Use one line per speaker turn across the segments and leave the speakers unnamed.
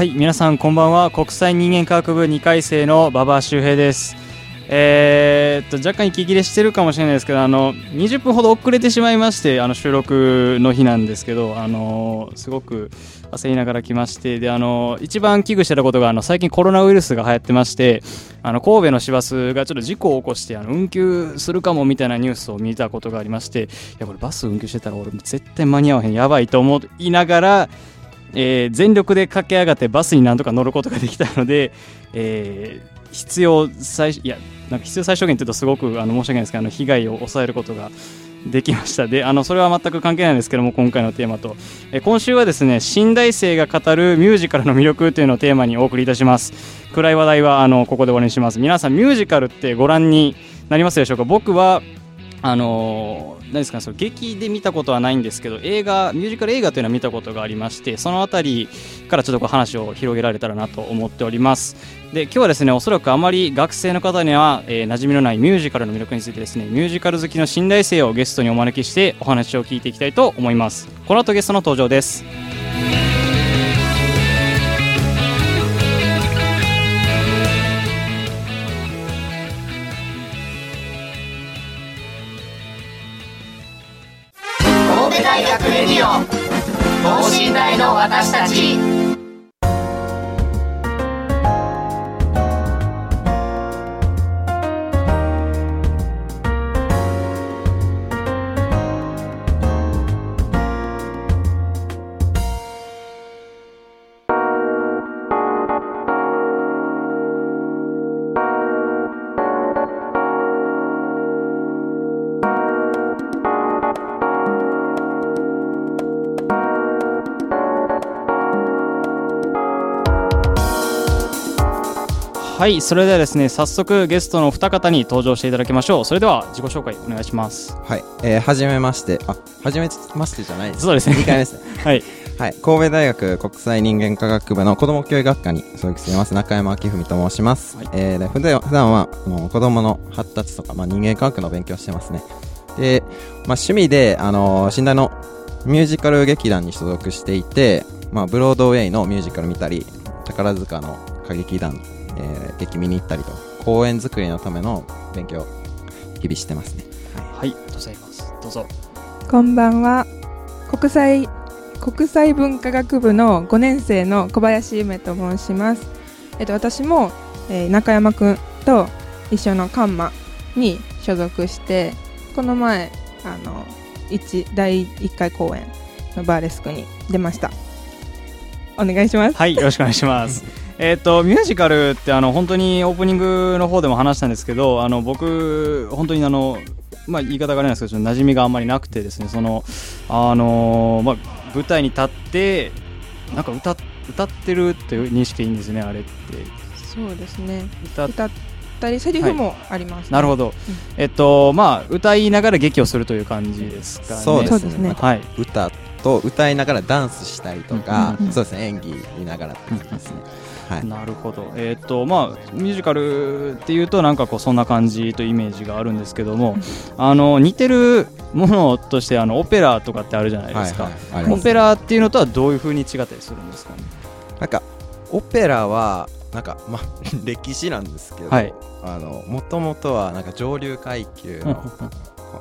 はい皆さんこんばんは。国際人間科学部2回生の馬場周平です。えー、っと若干息切れしてるかもしれないですけどあの20分ほど遅れてしまいましてあの収録の日なんですけどあのすごく焦りながら来ましてであの一番危惧してたことがあの最近コロナウイルスが流行ってましてあの神戸の市バスがちょっと事故を起こしてあの運休するかもみたいなニュースを見たことがありましていやこれバス運休してたら俺絶対間に合わへんやばいと思いながらえー、全力で駆け上がってバスになんとか乗ることができたので、えー、必要最いやなんか必要最小限というとすごくあの申し訳ないですけどあの被害を抑えることができました。であのそれは全く関係ないんですけども今回のテーマと、え、今週はですね新大生が語るミュージカルの魅力というのをテーマにお送りいたします。暗い話題はあのここで終わりにします。皆さんミュージカルってご覧になりますでしょうか？僕はあの何ですかねその劇で見たことはないんですけど映画ミュージカル映画というのは見たことがありましてその辺りからちょっとこう話を広げられたらなと思っております。で今日はですねおそらくあまり学生の方には、えー、馴染みのないミュージカルの魅力についてですねミュージカル好きの信頼性をゲストにお招きしてお話を聞いていきたいと思います。この後ゲストの登場です。はいそれではですね早速ゲストの二方に登場していただきましょう。それでは自己紹介お願いします。
はい、えー、はじめまして。あはじめましてじゃないです。
そうですね。
2回目です。ね
はい。
はい、神戸大学国際人間科学部の子ども教育学科に所属しています中山明文と申します、はい、えー、で普段普段はもう子どもの発達とか、まあ、人間科学の勉強してますね。で、まあ、趣味で、あのー、寝台のミュージカル劇団に所属していて、まあ、ブロードウェイのミュージカル見たり宝塚の歌劇団えー、劇見に行ったりと公演作りのための勉強日々してますね。
はい、はい、ございます。どうぞ。
こんばんは。国際国際文化学部の5年生の小林夢と申します、えっと、私も、えー、中山くんと一緒のカンマに所属してこの前あの1第1回公演のバーレスクに出ました。お願いします。
はいよろしくお願いしますえっ、ー、とミュージカルってあの本当にオープニングの方でも話したんですけどあの僕本当にあのまあ言い方があれなんですけど馴染みがあんまりなくてですねそのあのまあ舞台に立ってなんか歌歌ってるっていう認識でいいんですねあれって。
そうですね。歌ったりセリフもあります、ね。はい、
なるほど、うん、えっとまあ歌いながら劇をするという感じですかね。
そうですね。はい。歌と歌いながらダンスしたりとか、うんうんうん、そうですね。演技見ながらって感じですね、うん
はい、なるほど、えーとまあ、ミュージカルっていうとなんかこうそんな感じというイメージがあるんですけどもあの似てるものとしてあのオペラとかってあるじゃないですか、はいはい、オペラっていうのとはどういうふうに違ったりするんですかね？
なんかオペラはなんかまあ 歴史なんですけど、もともとはなんか上流階級の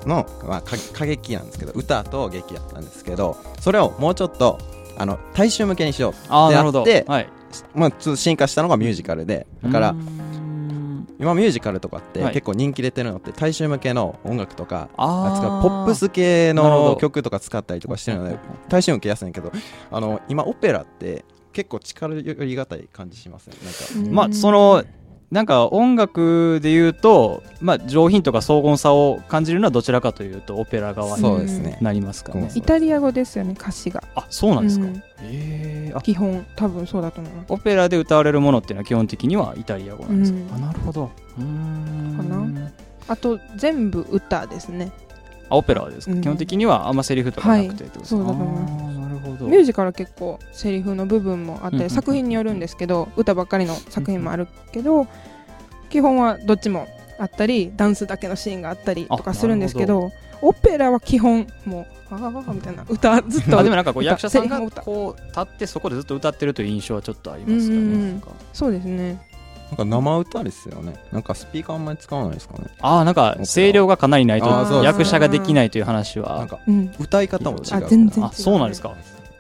の、まあ、歌劇なんですけど歌と劇だったんですけどそれをもうちょっとあの大衆向けにしようってやって、はい、まあ、ちょっと進化したのがミュージカルでだから今ミュージカルとかって
はい。
結構人気出てるのって大衆向けの音楽とか
あ
ポップス系の曲とか使ったりとかしてるので大衆受けやすいんやけどあの今オペラって結構力寄りがたい感じしますねなんか
まあそのなんか音楽で言うと、まあ、上品とか荘厳さを感じるのはどちらかというとオペラ側に
そうですね。
なりますかね。
うん
イタリア語ですよね歌詞が。
あそうなんですか、
うん。
えー。あ。
基本多分そうだと思います。
オペラで歌われるものっていうのは基本的にはイタリア語なんですか、
うん。
あなるほど。うーん。
かな。あと全部歌ですね
あオペラはですか、
うん。
基本的にはあんまセリフとかなくてってことですか、
ミュージカルは結構セリフの部分もあっ
うんうんうん
て作品によるんですけど歌ばっかりの作品もあるけど基本はどっちもあったりダンスだけのシーンがあったりとかするんですけどオペラは基本もうああみたいな歌ずっと
あでもなんかこう
歌
役者さんがこう立ってそこでずっと歌ってるという印象はちょっとありますかね、
うんうんそうですね
なんか生歌ですよね。なんかスピーカーあんまり使わないですかね。
ああなんか声量がかなりないと役者ができないという話は。
なんか
うん
歌い方も違う
あ全然違う。
あそうなんですか。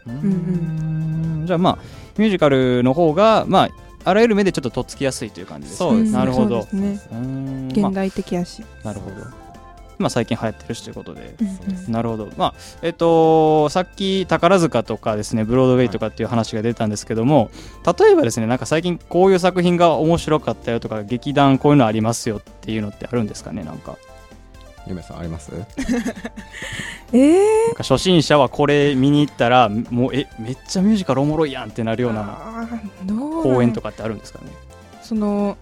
うー
ん。
じゃあまあミュージカルの方がまああらゆる目でちょっととっつきやすいという感じですね。
そうですね。
なるほど。
現代的やし、
あなるほどまあ最近流行ってるしということで。
うんうん。
なるほど、まあえっと、さっき宝塚とかですねブロードウェイとかっていう話が出たんですけども、例えばですねなんか最近こういう作品が面白かったよとか劇団こういうのありますよっていうのってあるんですかねなんか。
ゆめさんあります？
えー、
なんか初心者はこれ見に行ったらもうえめっちゃミュージカルおもろいやんってなるような公演とかってあるんですかね？
その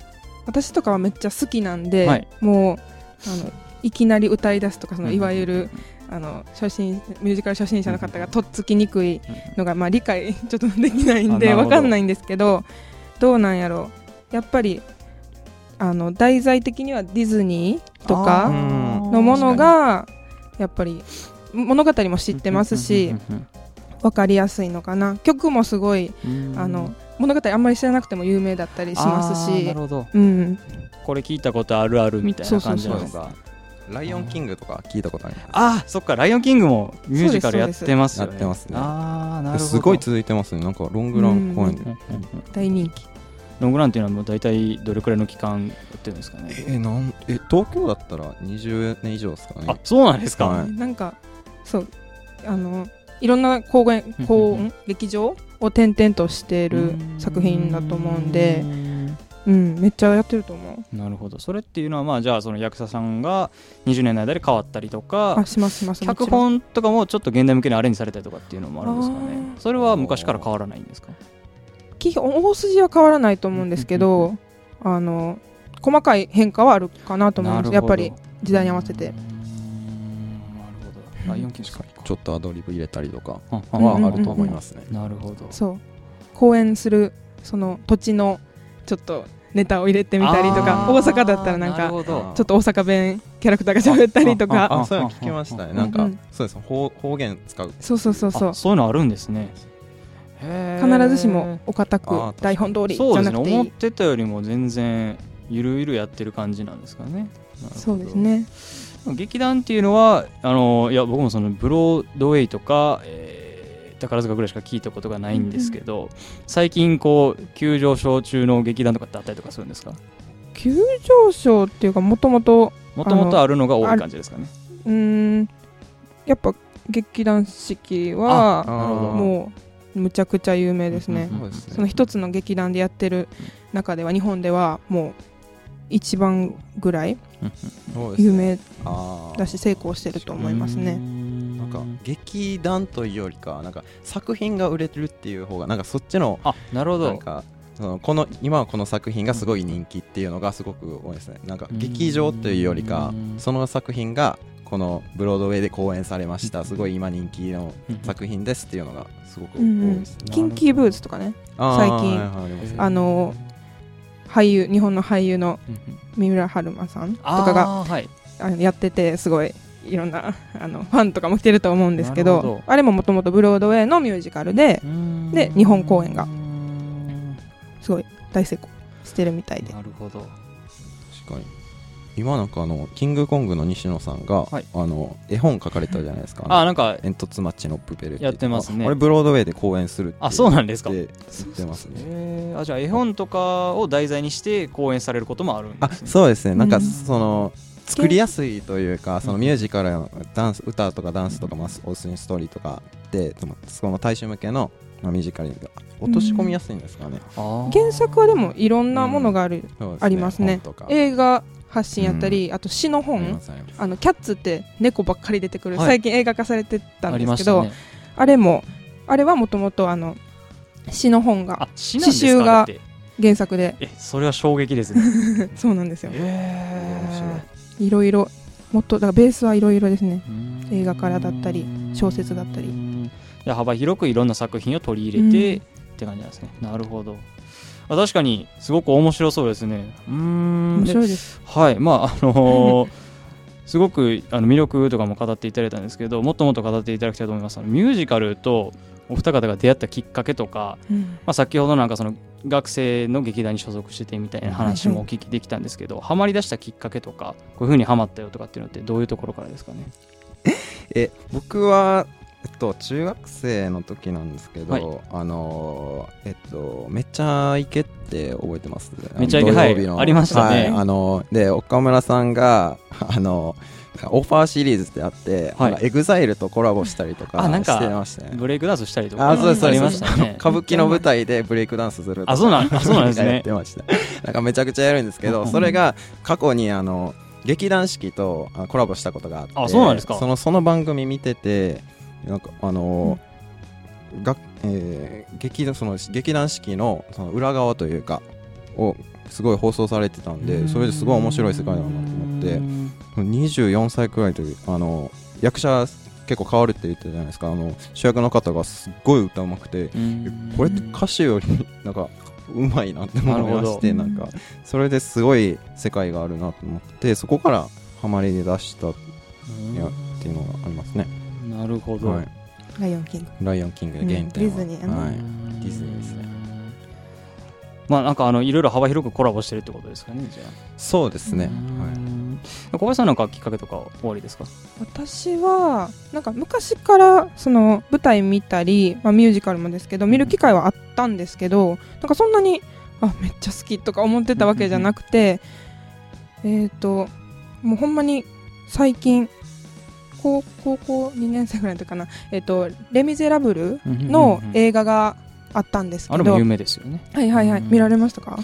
私とかはめっちゃ好きなんで、
はい。
もうあのいきなり歌い出すとかその
うん
いわゆるあの初心ミュージカル初心者の方がとっつきにくいのが、まあ、理解 ちょっとできないんで
あなるほど。
わかんないんですけどどうなんやろう。やっぱりあの題材的にはディズニーと
あ
か
ー。
のものがやっぱり物語も知ってますし分かりやすいのかな。曲もすごいあの物語あんまり知らなくても有名だったりしますし。
なるほど。
うん、
これ聞いたことあるあるみたいな感じなの
そうそう
が
ライオンキングとか聞いたことあります？
あーそっか「ライオンキング」もミュージカルやってますよね。
やってますね。
ああなるほど。
すごい続いてますね。なんかロングラン公演
大人気。
ロングランっていうのはもう大体どれくらいの期間やってるんですかね？
えなんえ東京だったら20年以上ですかね。
あそうなんですか、
はい。
なんかそう。あのいろんな公演
うん
公
うん。
演劇場を転々としてる作品だと思うんで
うん
うんめっちゃやってると思う。
なるほど。それっていうのはまあじゃあその役者さんが20年の間で変わったりとか
あしますしますも
脚
ちろん。
本とかもちょっと現代向けにアレンジされたりとかっていうのもあるんですかね。それは昔から変わらないんですか？
基本大筋は変わらないと思うんですけどあの細かい変化はあるかなと思います。やっぱり時代に合わせて。
うーんなるほど。ライオンキング
確か。にちょっとアドリブ入れたりとかはあると思いますね。
なるほど。
そう。公演するその土地のちょっとネタを入れてみたりとか大阪だったらなんかちょっと大阪弁キャラクターが喋ったりとか。
あそういうの聞きましたね。なんか
うん。うん
そうです方方言使う。
そうそうそうそう。
あそういうのあるんですね。
必ずしもお堅く台本通りじ
そうですね
ゃなくていい。
思ってたよりも全然ゆるゆるやってる感じなんですかね。
そうですね。
劇団っていうのはあのいや僕もそのブロードウェイとか、えー宝塚ぐらいしか聞いたことがないんですけど、最近こう急上昇中の劇団とかってあったりとかするんですか？
急上昇っていうかもともと
もともとあるのが多い感じですかね。
うーんやっぱ劇団四季はもうむちゃくちゃ有名ですね。
うん
そ
の一つの劇団でやってる中では日本ではもう一番ぐらい有名だし成功してると思いますね
なん。か劇団というよりかなんか作品が売れてるっていう方がなんかそっちの
あなるほど。
なんかそのこの今はこの作品がすごい人気っていうのがすごく多いですね。なんか劇場というよりか
うん。
その作品がこのブロードウェイで公演されました。すごい今人気の作品ですっていうのがすごく多いです。ね
キンキーブーツとかね。最近。
はいはいあ
の俳優日本の俳優の三浦春馬さんと
あ
かが
ーはい。
あのやっててすごいいろんなあのファンとかも来てると思うんですけど
ど。
あれももともとブロードウェイのミュージカルでで日本公演がすごい大成功してるみたいで。
なるほど。
確かに。今なんかあのキングコングの西野さんが、
はい。
あの絵本書かれたじゃないですか。
あなんか
煙突町のプペルって
やってますね。
あこれブロードウェイで公演するって
あそうなんですか。
言って言ってますね。
えー。あじゃあ絵本とかを題材にして講演されることもあるん
あ
ですね。
そうですね。なんか
うん
その作りやすいというかそのミュージカルのダンス歌とかダンスとかまあオースインストーリーとかでその大衆向けのまあミュージカルに落とし込みやすいんですかね、
あー。
原作はでもいろんなものがある、
そうです
ありますね。
本とか。
映画発信やったり、あと詩の本。
あ
のキャッツって猫ばっかり出てくる、
はい。
最近映画化されてた
あ
んですけどあ,、
ね。
れもあれはもともとあの詩の本が
あ詩
集が原作で。
えそれは衝撃ですね。
そうなんですよ。
え
いろいろもっとだからベースはいろいろですね。
ー
映画からだったり小説だったり。
幅広くいろんな作品を取り入れて、って感じなんですね。なるほど。あ確かにすごく面白そうですね。うーん
面
で
白いです。
はい。まああのー すごくあの魅力とかも語っていただいたんですけどもっともっと語っていただきたいと思います。ミュージカルとお二方が出会ったきっかけとか、
うん。
まあ、先ほどなんかその学生の劇団に所属しててみたいな話もお聞きできたんですけど、ハマり出したきっかけとかこういうふうにハマったよとかっていうのってどういうところからですかね？
え僕はえっと中学生の時なんですけど、
はい。
あのーえっとめちゃイケって覚えてます。
めちゃイケはい。ありましたね。
はい。あので岡村さんがあのオファーシリーズってあって、
はい。
エグザイルとコラボしたりとかしてましたね。
ブレイクダンスしたりとか。
あそうです
ありましたね。
歌舞伎の舞台でブレイクダンスする
あそうなんあそうなんですね。
やってました。なんかめちゃくちゃやるんですけ
うん
どそれが過去にあの劇団四季とあコラボしたことがあって
あそうなんですか。
そのその番組見ててなんかあのがえー劇団その劇団四季のその裏側というかをすごい放送されてたんでそれですごい面白い世界だなと思って24歳くらいというあの役者結構変わるって言ってたじゃないですか。あの主役の方がすっごい歌うまくてこれって歌手よりなんかうまいなって思いまして
な
んかそれですごい世界があるなと思ってそこからハマりで出したっていうのがありますね、
なるほど、
はい、
ライオンキング
ライオンキングで
うん
原点は、
ディズニー
はい、
デ
ディズニーですね。
まあなんかあのいろいろ幅広くコラボしてるってことですかねじゃあ。
そうですね、
小林さんなんかきっかけとか終わりですか？
私はなんか昔からその舞台見たり、まあ、ミュージカルもですけど見る機会はあったんですけどなんかそんなにあめっちゃ好きとか思ってたわけじゃなくてえっともうほんまに最近高高校2年生ぐらいの時かな「えっとレ・ミゼラブル」の映画があったんですけど、
あれも有名ですよね。
はいはいはい。
うん。
見られましたか？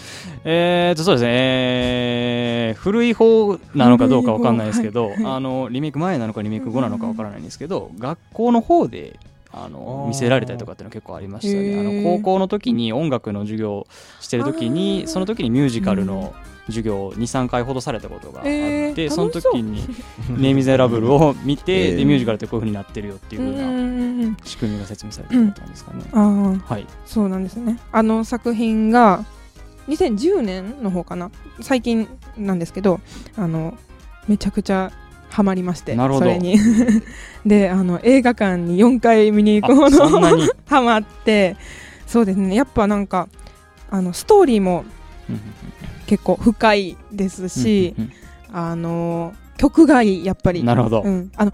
えーとそうですね、えー古い方なのかどうかわかんないですけど、
はい。
あのリメイク前なのかリメイク後なのかわからないんですけど、学校の方であの見せられたりとかっていうの結構ありましたね。あの高校の時に音楽の授業をしてる時にその時にミュージカルの授業を23回ほどされたことがあって、
えー
その時に「ネイ・ミゼラブル」を見て、
えー
でミュージカルってこういうふうになってるよっていううふうな
うん
仕組みが説明されてることなんですかね。
ああ
はい、
そうなんですね。あの作品が2010年の方かな？最近なんですけどあのめちゃくちゃハマりまして
なるほど。
それに。であの映画館に4回見に行くほど
に？
ハマってそうですね。やっぱなんかあのストーリーも結構深いですし、
うんうん
あの曲がいいやっぱり。
なるほど。
うん、あの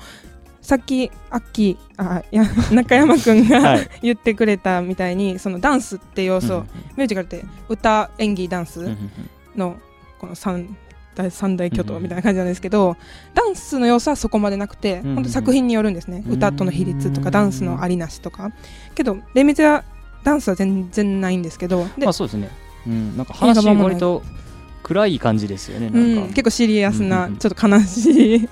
さっきアッキーあいや 中山くんが、
はい。
言ってくれたみたいにそのダンスって要素、
うん
ミュージカルって歌演技ダンス
うんうんうん。
のこの三大三大巨頭みたいな感じなんですけど、ダンスの要素はそこまでなくて、
うんうん
本当作品によるんですね、
うん
歌との比率とかダンスのありなしとか。けどレミゼはダンスは全然ないんですけどで、
まあそうですね。うん、なんか話割と暗い感じですよね。
う
なん
結構シリアスな、ちょっと悲しい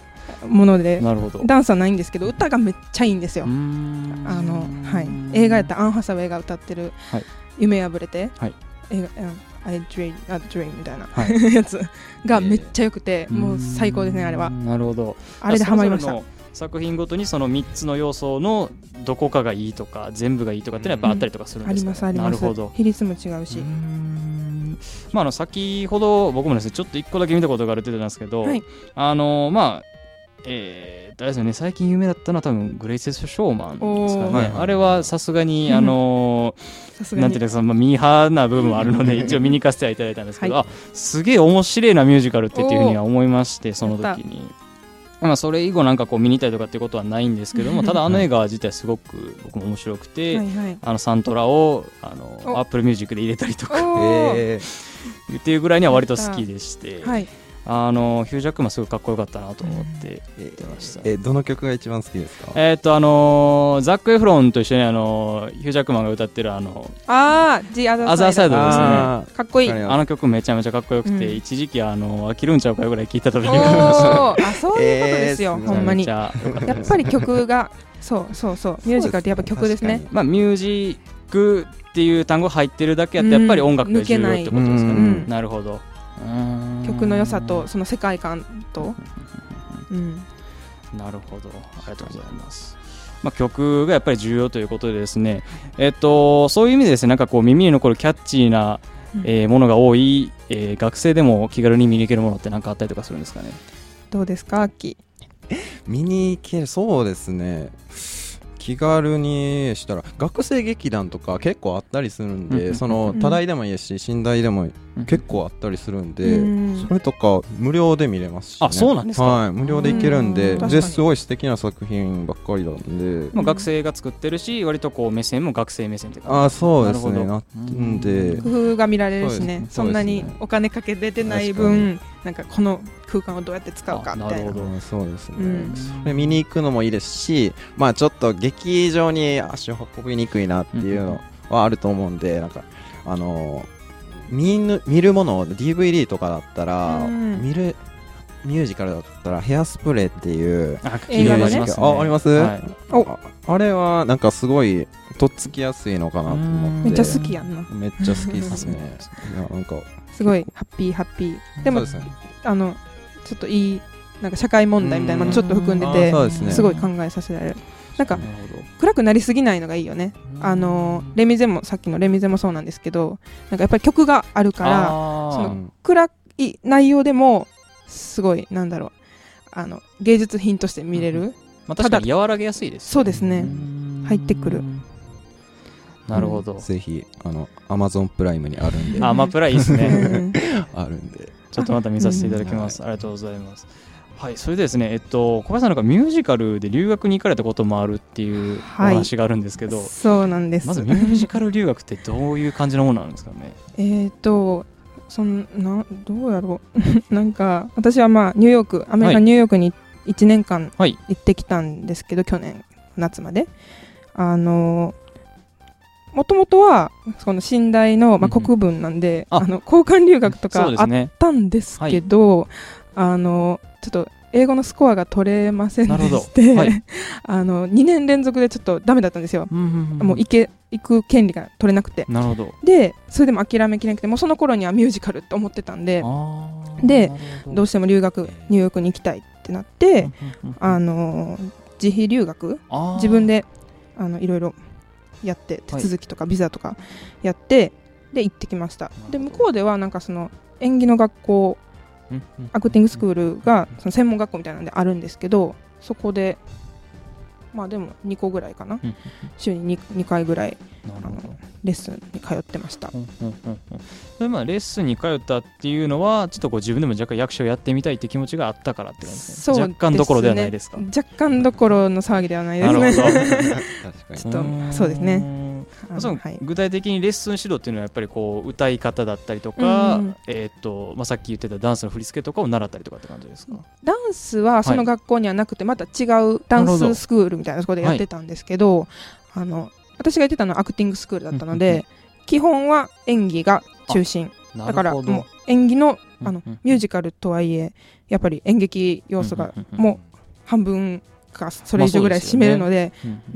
もので
なるほど。
ダンスはないんですけど歌がめっちゃいいんですよ、あのはい、映画やったらアン・ハサウェイが歌ってる
はい「
夢破れて」
はい。
映画うんあれ「ドレイン」あドレインみたいな、
はい。
やつがめっちゃ良くて、もう最高ですねあれは。
うんなるほど。
あれでハマりました
作品ごとにその3つの要素のどこかがいいとか全部がいいとかっていうのはやっぱあったりとかするん
あり
ですか、
ますあります。
なるほど。
比率も違うし、
まあ、あの先ほど僕もですねちょっと一個だけ見たことがあるって言ってたんですけど、
はい。
あのまあえー、誰ですよね最近有名だったのは多分グレイセス・ショーマンですかね、
はいはい
あれはさすがに、
う ん
あのーなんていうのそのまあミーハーな部分もあるので 一応見に行かせてはいただいたんですけど、
は
あすげえ面白いなミュージカルってっていうふうには思いましてその時に。まあ、それ以後なんかこう見に行ったりとかっていうことはないんですけどもただあの映画自体すごく僕も面白くて、
はいはい
あのサントラをあの
お。
アップルミュージックで入れたりとか っていうぐらいには割と好きでして、
はい
あのヒュージャックマンすごいかっこよかったなと思っててました。
えどの曲が一番好きですか？
えーっとあのーザック・エフロンと一緒にあのーヒュージャックマンが歌ってるあの
ああ The Other Side
ですね。
あ
かっこいい。
あの曲めちゃめちゃかっこよくて、
うん。
一時期あの飽きるんちゃうかよぐらい聴いた時
お
にあ
そういうことですよ、
えー
ほんまにやっぱり曲がそうそうそう。ミュージカルってやっぱ曲ですね。
まあミュージックっていう単語入ってるだけあってやっぱり音楽が重要ってことですかね、
うん。
なるほど
曲の良さとその世界観と、うん、
なるほど。ありがとうございます。まあ、曲がやっぱり重要ということでですね、えっと、そういう意味でですねなんかこう耳に残るキャッチーな、えーものが多い、えー学生でも気軽に見に行けるものって何かあったりとかするんですかね？
どうですかアッキ
見に行けるそうですね。気軽にしたら学生劇団とか結構あったりするんで、
うん
その
うん
多大でもいいし寝台でも
うん
結構あったりするんで、
うん。
それとか無料で見れますし、ね、
あそうなんですか？
はい無料で行けるんでですごい素敵な作品ばっかりなんで、
まあ、学生が作ってるし割とこう目線も学生目線って感じ。
あそうですね。
なるほど。
なんで。
工夫が見られるしね。
そうです
そんなにお金かけれてない分なんかこの空間をどうやって使うかみたいな
あなるほど。
うんそうですね、
うん。
それ見に行くのもいいですしまあちょっと劇場に足を運びにくいなっていうのはあると思うんでなんかあのー見ぬ見るものを DVD とかだったら、
うん。
見るミュージカルだったらヘアスプレーっていう
あ
映画のね
ありますね。
ああります？
はい。
お
ああれはなんかすごいとっつきやすいのかなと思って。
めっちゃ好きやんな。
めっちゃ好きですね。いやなんか
すごいハッピーハッピー。でも
ね。
あのちょっといいなんか社会問題みたいなのもちょっと含んで
あ
て
そうですね。
すごい考えさせられるなんか暗くなりすぎないのがいいよね。あのレミゼもさっきのレミゼもそうなんですけどなんかやっぱり曲があるからその暗い内容でもすごいなんだろうあの芸術品として見れる、
まあ、確かに和らげやすいです
そうですね。
うん。
入ってくる。
なるほど、
ぜひあのアマゾンプライムにあるんで。
あアマプラいいです
う
ね
ん。
あるんで。
ちょっとまた見させていただきます、ありがとうございますはいそれでですねえっと小林さんなんかミュージカルで留学に行かれたこともあるっていうお
はい。
話があるんですけど、
そうなんです。
まずミュージカル留学ってどういう感じのものなんですかね？
えーとそんなどうやろう。なんか私はまあニューヨークアメリカ
はい。
ニューヨークに1年間
はい。
行ってきたんですけど、去年夏まで。あのもともとはその寝台の、まあ、
うんうん。
国分なんで、
あ。
あの交換留学とかあったんですけど、あのちょっと英語のスコアが取れませんでして、
はい。
あの2年連続でちょっとダメだったんですよ、もう行け行く権利が取れなくて。
なるほど。
でそれでも諦めきれなくてもうその頃にはミュージカルって思ってたんででど。うしても留学ニューヨークに行きたいってなって、
うんうんうん
あの自費留学自分であのいろいろやって手続きとかビザとかやって、で行ってきました。で向こうではなんかその演技の学校
うんうん
アクティングスクールがその専門学校みたいなんであるんですけどそこでまあでも2個ぐらいかな。
うん
週に 2, 2回ぐらいあのレッスンに通ってました。
うんうんうんうん。それまあレッスンに通ったっていうのはちょっとこう自分でも若干役者をやってみたいって気持ちがあったからって感じですね。若干どころではないですか？
若干どころの騒ぎではないですね。ちょっと
ん
そうですね。
その
はい。
具体的にレッスン指導っていうのはやっぱりこう歌い方だったりとか、
うん
えーっとまあ、さっき言ってたダンスの振り付けとかを習ったりとかって感じですか、
ダンスはその学校にはなくてまた違うダンススクールみたいなところでやってたんですけど、あの私がやってたのはアクティングスクールだったので基本は演技が中心。だからもう演技のあのミュージカルとはいえやっぱり演劇要素がもう半分かそれ以上ぐらい占めるので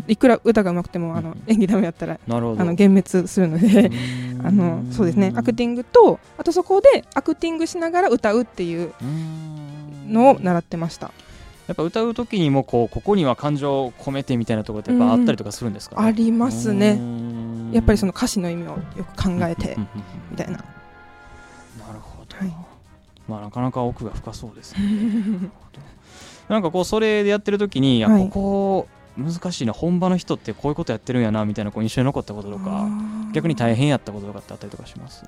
いくら歌が上手くてもあの演技ダメだったらあの幻滅するのであのそうですね。アクティングとあとそこでアクティングしながら歌うっていうのを習ってました
やっぱ歌う時にもこうここには感情を込めてみたいなところってやっぱあったりとかするんですか、ね？
ありますね。
ね
やっぱりその歌詞の意味をよく考えて
うんうんうん
みたいな。
なるほど、
はい。
まあなかなか奥が深そうですね。なんかこうそれでやってる時に、あ
はい。
ここ難しいな本場の人ってこういうことやってるんやなみたいなこう印象に残ったこととか逆に大変やったこととかってあったりとかします？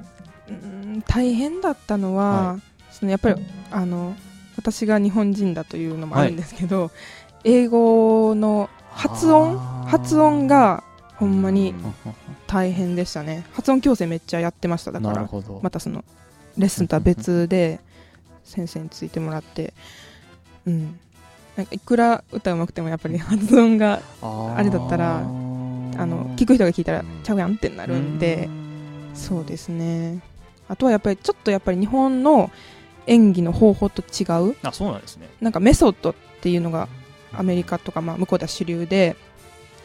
うん大変だったのは、
は
そのやっぱりあの私が日本人だというのもあるんですけど、英語の発音発音がほんまに
うん。
大変でしたね。発音矯正めっちゃやってました。だからまたそのレッスンとは別で先生についてもらって。うん。なんかいくら歌うまくてもやっぱり発音が
あ
あれだったらあの聞く人が聞いたらちゃうやんってなるんでそうですね。あとはやっぱりちょっとやっぱり日本の演技の方法と違う？
あそうなんですね。
なんかメソッドっていうのがアメリカとかまあ向こうでは主流で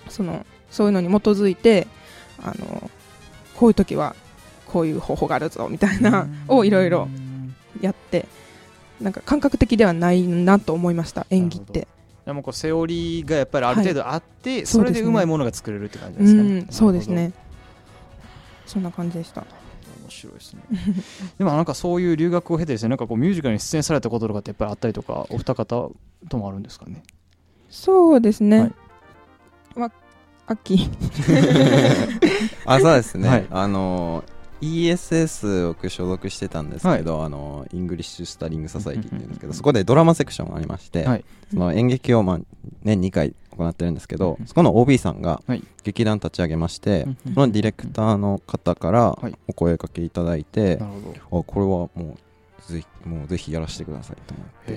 そのそういうのに基づいてあのこういう時はこういう方法があるぞみたいなをいろいろやってなんか感覚的ではないなと思いました演技って。
でもこうセオリーがやっぱりある程度あって、そ
そうですね。
れでうまいものが作れるって感じ
う
ですかね。
んそうですね。そんな感じでした
面白いですね。でもなんかそういう留学を経てですねなんかこうミュージカルに出演されたこととかってやっぱりあったりとかお二方ともあるんですかね？
そうですね、
はい。
ま あ秋
あそうですね、
はい。
あの ESS を僕所属してたんですけど、あの English Studying Society っていうんですけど、そこでドラマセクションがありまして、
はい。
その演劇を、まあ、年2回行ってるんですけど、
うん
そこの OB さんが
はい。
劇団立ち上げまして、
うん
そのディレクターの方から
はい。
お声かけいただいて、
なるほど。
あこれはもうぜひもうぜひやらせてくださいと思って、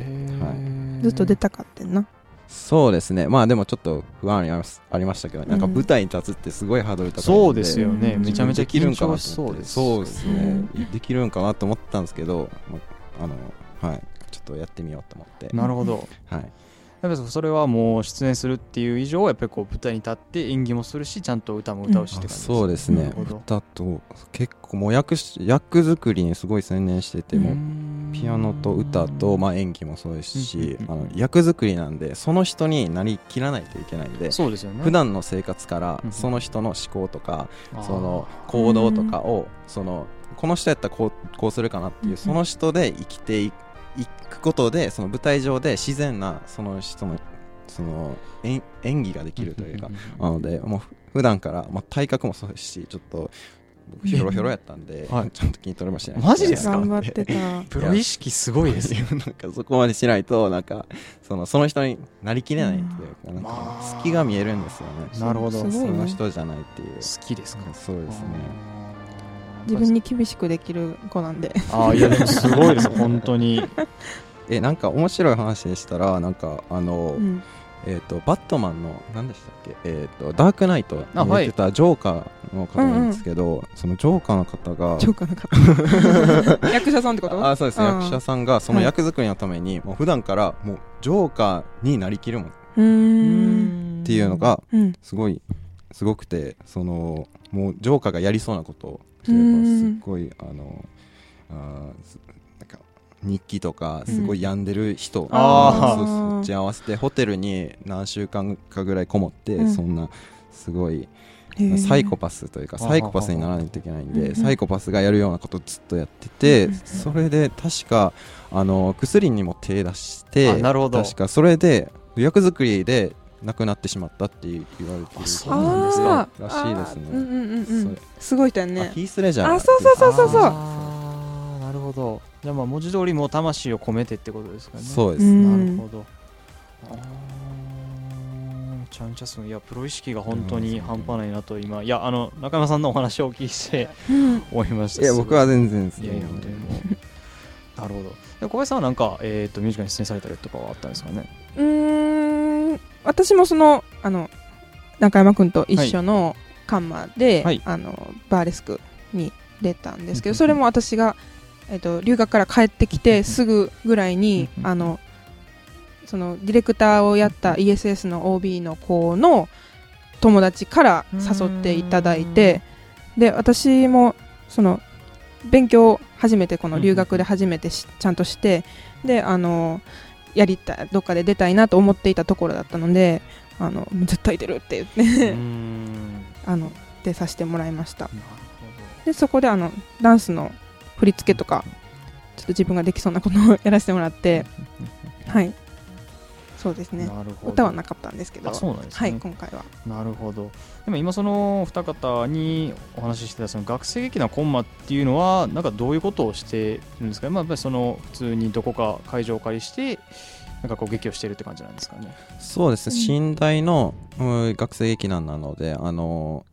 はい、
ずっと出たかってんな
そうですね。まあでもちょっと不安ありますありましたけど、なんか舞台に立つってすごいハードル高いん
そうですよね、
うん。
めちゃめちゃ
できるんか
そうです
そうですね、
うん。
できるんかなと思ったんですけど、まあのはい。ちょっとやってみようと思って。
なるほど。
はい。
やっぱりそれはもう出演するっていう以上やっぱりこう舞台に立って演技もするしちゃんと歌も歌うしって感じ
あそうですね。歌と結構もう役し役作りにすごい専念しててもうピアノと歌と、まあ、演技もそうですしあの役作りなんでその人になりきらないといけないんで
そうですよね。
普段の生活から
うん
その人の思考とかその行動とかをそのこの人やったらこうこうするかなっていうその人で生きていいくことでその舞台上で自然なその人のその演演技ができるというかなのでもう普段から、まあ、体格もそうですしちょっと僕ひょろひょろやったんで、
はい。
ちゃんと筋トレもしないと
マジですか？
頑張ってた。
プロ意識すごいですよ
なんかそこまでしないとなんかそのその人になりきれないっていうか,、なん
ま
か
あ。
隙が見えるんですよね。
なるほど。
すごいね。
その人じゃないっていう。
好きですか？
そうですね。
自分に厳しくできる子なんで。
ああいやでもすごいです。本当に。
えなんか面白い話でしたらなんかあの、
うん
えっ、とバットマンの何でしたっけ？えっ、とダークナイトに出てたジョーカーの方なんですけど、そのジョーカーの方が
ジョーカーの方。役者さんってこと？
あそうです、
うん。
役者さんがその
はい。
役作りのために、もう普段からもうジョーカーになりきるもん。っていうのが
うん。
すごいすごくてそのもうジョーカーがやりそうなことをすっごいあのあなんか日記とかすごい病んでる人、
あ
そう
ー
そっち合わせてホテルに何週間かぐらいこもって、
うん。
そんなすごいサイコパスというかサイコパスにならないといけないんでサイコパスがやるようなことをずっとやってて
うん
それで確かあの薬にも手出して
あなるほど。
確かそれで役作りで亡くなってしまったって言われてる
あそうなんです
あ
か。
ー
らしいですね。
うんうんうんすごい人や
あ
ね
ヒース・レジャー
あそうそうそうそうそう。
なるほどじゃあまあ文字通りもう魂を込めてってことですかね。
そうです、
うん
なるほど。ちゃめちゃすごいいやプロ意識が本当に半端ないなと今。いやあの中山さんのお話をお聞きして
うん。
思いました。
いや僕は全然です
いやいや本当に。もう。なるほど。で小林さんはなんか、えー、とミュージカルに出演されたりとかはあったんですかね？
うーん。私もそのあの中山君と一緒のカンマで、
はい。
あのバーレスクに出たんですけ
うんうんうん。
どそれも私が、えっと留学から帰ってきてすぐぐらいにあのそのディレクターをやった ESS の OB の子の友達から誘っていただいてで私もその勉強を初めてこの留学で初めてしちゃんとしてであのやりたいどっかで出たいなと思っていたところだったのであの絶対出るって言って
ん。
あの出させてもらいました。でそこであのダンスの振り付けとかちょっと自分ができそうなことを やらせてもらってはい。そうですね。歌はなかったんですけど
あそうなんですね。
はい今回は。
なるほど。でも今その二方にお話ししてたその学生劇団コンマっていうのはなんかどういうことをしてるんですか、まあ、やっぱりその普通にどこか会場をお借りしてなんかこう劇をしてるって感じなんですかね？
そうですね、
うん。
寝台の、うん学生劇団なので、あの、う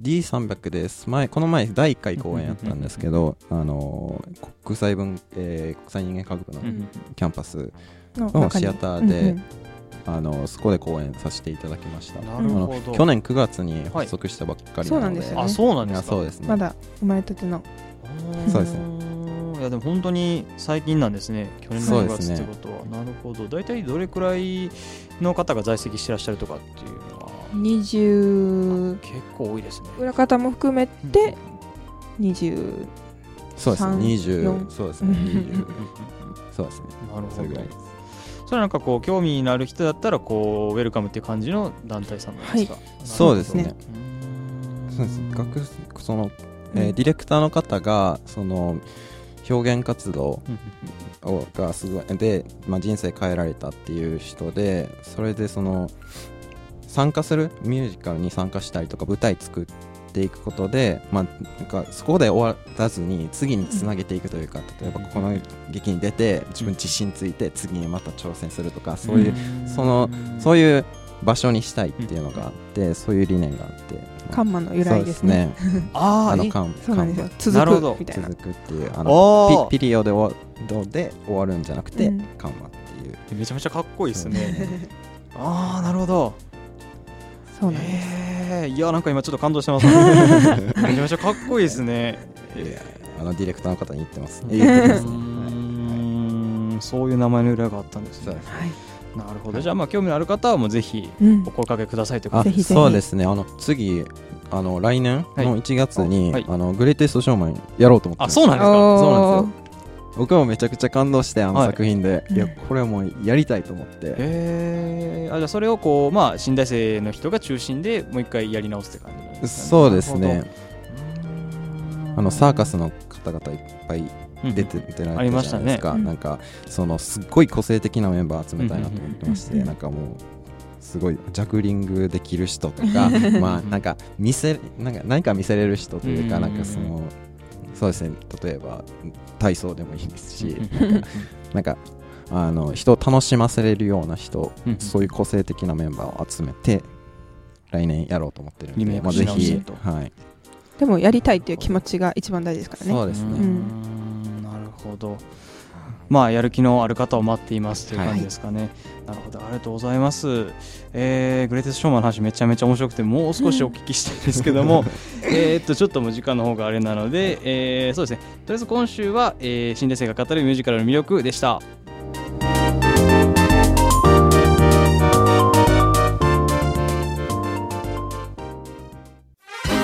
D300 です。前、この前、第1回公演やったんですけど、あの、国際文、えー国際人間科学部の
うん
キャンパス、
の
シアターであの、そこで公演させていただきました。
なるほど。
去年9月に発足したばっかりなので、
そうなんですよね。
あそうなんですか。
そうですね。
まだ生まれたての。
そうですね。
いやでも本当に最近なんですね。去年の9月
そう
ことは、なるほど。大体どれくらいの方が在籍してらっしゃるとかっていうのは
20
結構多いですね。
裏方も含めて20
そうですね。
3
20、そうですね。20そうですね。
なるほど。
それぐらいです。
それはなんかこう興味のある人だったらこうウェルカムっていう感じの団体さんなんですか、
そうですね。そうです学その、えー
うん
ディレクターの方がその表現活動
うん
をがすごいで、まあ、人生変えられたっていう人でそれでその参加するミュージカルに参加したりとか舞台作っていくことで、まあ、なんかそこで終わらずに次につなげていくというか、例えばこの劇に出て自分自信ついて次にまた挑戦するとかそういう、そのそういう場所にしたいっていうのがあって、そういう理念があって。
カンマの由来ですね。
すね。
あ
あのカン
そうなんですよ。
カン
なるほど。
続くみたいな。
続くっていうあ
お
のピリオで終わで終わるんじゃなくて、
うん。
カンマっていう。
めちゃめちゃかっこいいですね。ああなるほど
そうなんです。
えー、いやなんか今ちょっと感動してます。めちゃめちゃかっこいいですね。
あのディレクターの方に言ってます。
そういう名前の由来があったんですね。なるほど。じゃあまあ興味のある方はもうぜひ
うん。
お声かけくださいということ
あ
ぜひぜひ。
そうですね。あの次あの来年の1月に、
はい。
あのグレイテストショーマンやろうと思って
あそうなんですか。
そうなんですよ僕もめちゃくちゃ感動してあの
はい
作品で、
うん
い、やこれはもうやりたいと思って、
えー、あじゃあそれをこうまあ新大生の人が中心でもう一回やり直すって感じなんですか
そうですね。あのサーカスの方々いっぱい
うん。
出て出ら
ありましたね
れたじゃないですか、
うん
なんかそのすっごい個性的なメンバー集めたいなと思ってまして、
うん。
なんかもうすごいジャグリングできる人とか まあなんか見せなんか何か見せれる人というか、
うん。
なんかそのそうですね。例えば体操でもいいですし、
うん。
なんかあの人を楽しませれるような人、
うん。
そういう個性的なメンバーを集めて来年やろうと思ってるんで、まあ、ぜひはい、
でもやりたいっていう気持ちが一番大事ですからね。
そうですね、
うーん。なるほどまあやる気のある方を待っていますという感じですかね、なるほど。ありがとうございます。えー、グレイテストショーマンの話めちゃめちゃ面白くてもう少しお聞きしたいんですけども、えーっとちょっともう時間の方があれなので、えーそうですね。とりあえず今週は、えー、新大生が語るミュージカルの魅力でした。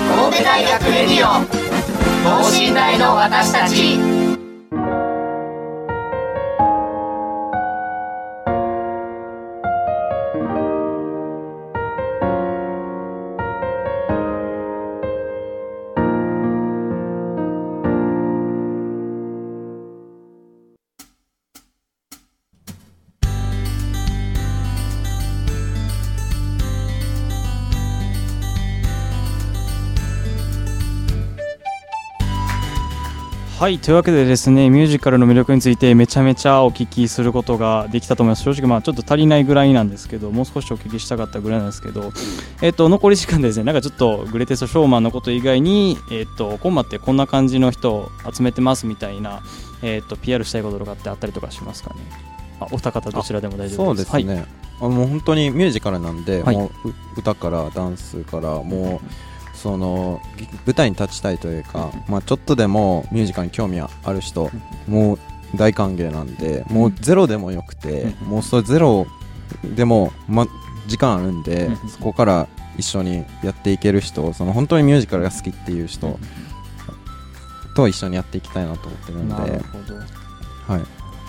神戸大学レディオ。等身大の私たち
はいというわけでですねミュージカルの魅力についてめちゃめちゃお聞きすることができたと思います。正直まあちょっと足りないぐらいなんですけどもう少しお聞きしたかったぐらいなんですけどえっと残り時間でですねなんかちょっとグレテストショーマンのこと以外にえっとコンマってこんな感じの人を集めてますみたいなえっと PR したいこととかってあったりとかしますかね。あお二方どちらでも大丈
そ
夫ではい
うですすね、あのもう本当にミュージカルなんで、
はい。
もうう歌からダンスからもうそのぎ舞台に立ちたいというか、まあ、ちょっとでもミュージカルに興味ある人、もう大歓迎なんでもうゼロでもよくて、
うん。
もうそれゼロでも、ま、時間あるんで、
うん。
そこから一緒にやっていける人その本当にミュージカルが好きっていう人と一緒にやっていきたいなと思ってるん
なる
で
ほど。
はい、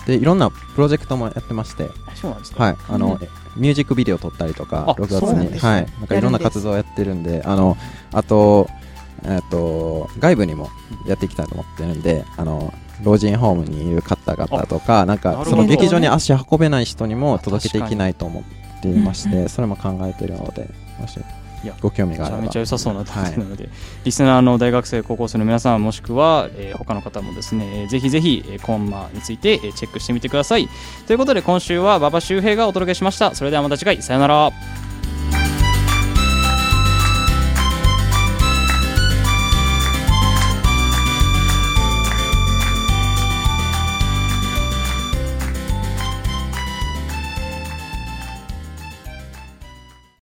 でいろんなプロジェクトもやってまして、
そうなんですか。
はい、あの、
うん。
えミュージックビデオ撮ったりとか
あ
6月に、はい、なんかいろんな活動をやってるんで、あの、あと、えっと、外部にもやっていきたいと思ってるんで、あの、老人ホームにいる方々とかなんかその劇場に足運べない人にも届けていきないと思っていましてそれも考えているのでご興味
め
があれば。
ちゃめちゃ良さそうななので、リスナーの大学生高校生の皆さんもしくは、えー他の方もですね、えーぜひぜひ、えーコンマについて、えーチェックしてみてください。ということで今週は馬場周平がお届けしました。それではまた次回さよなら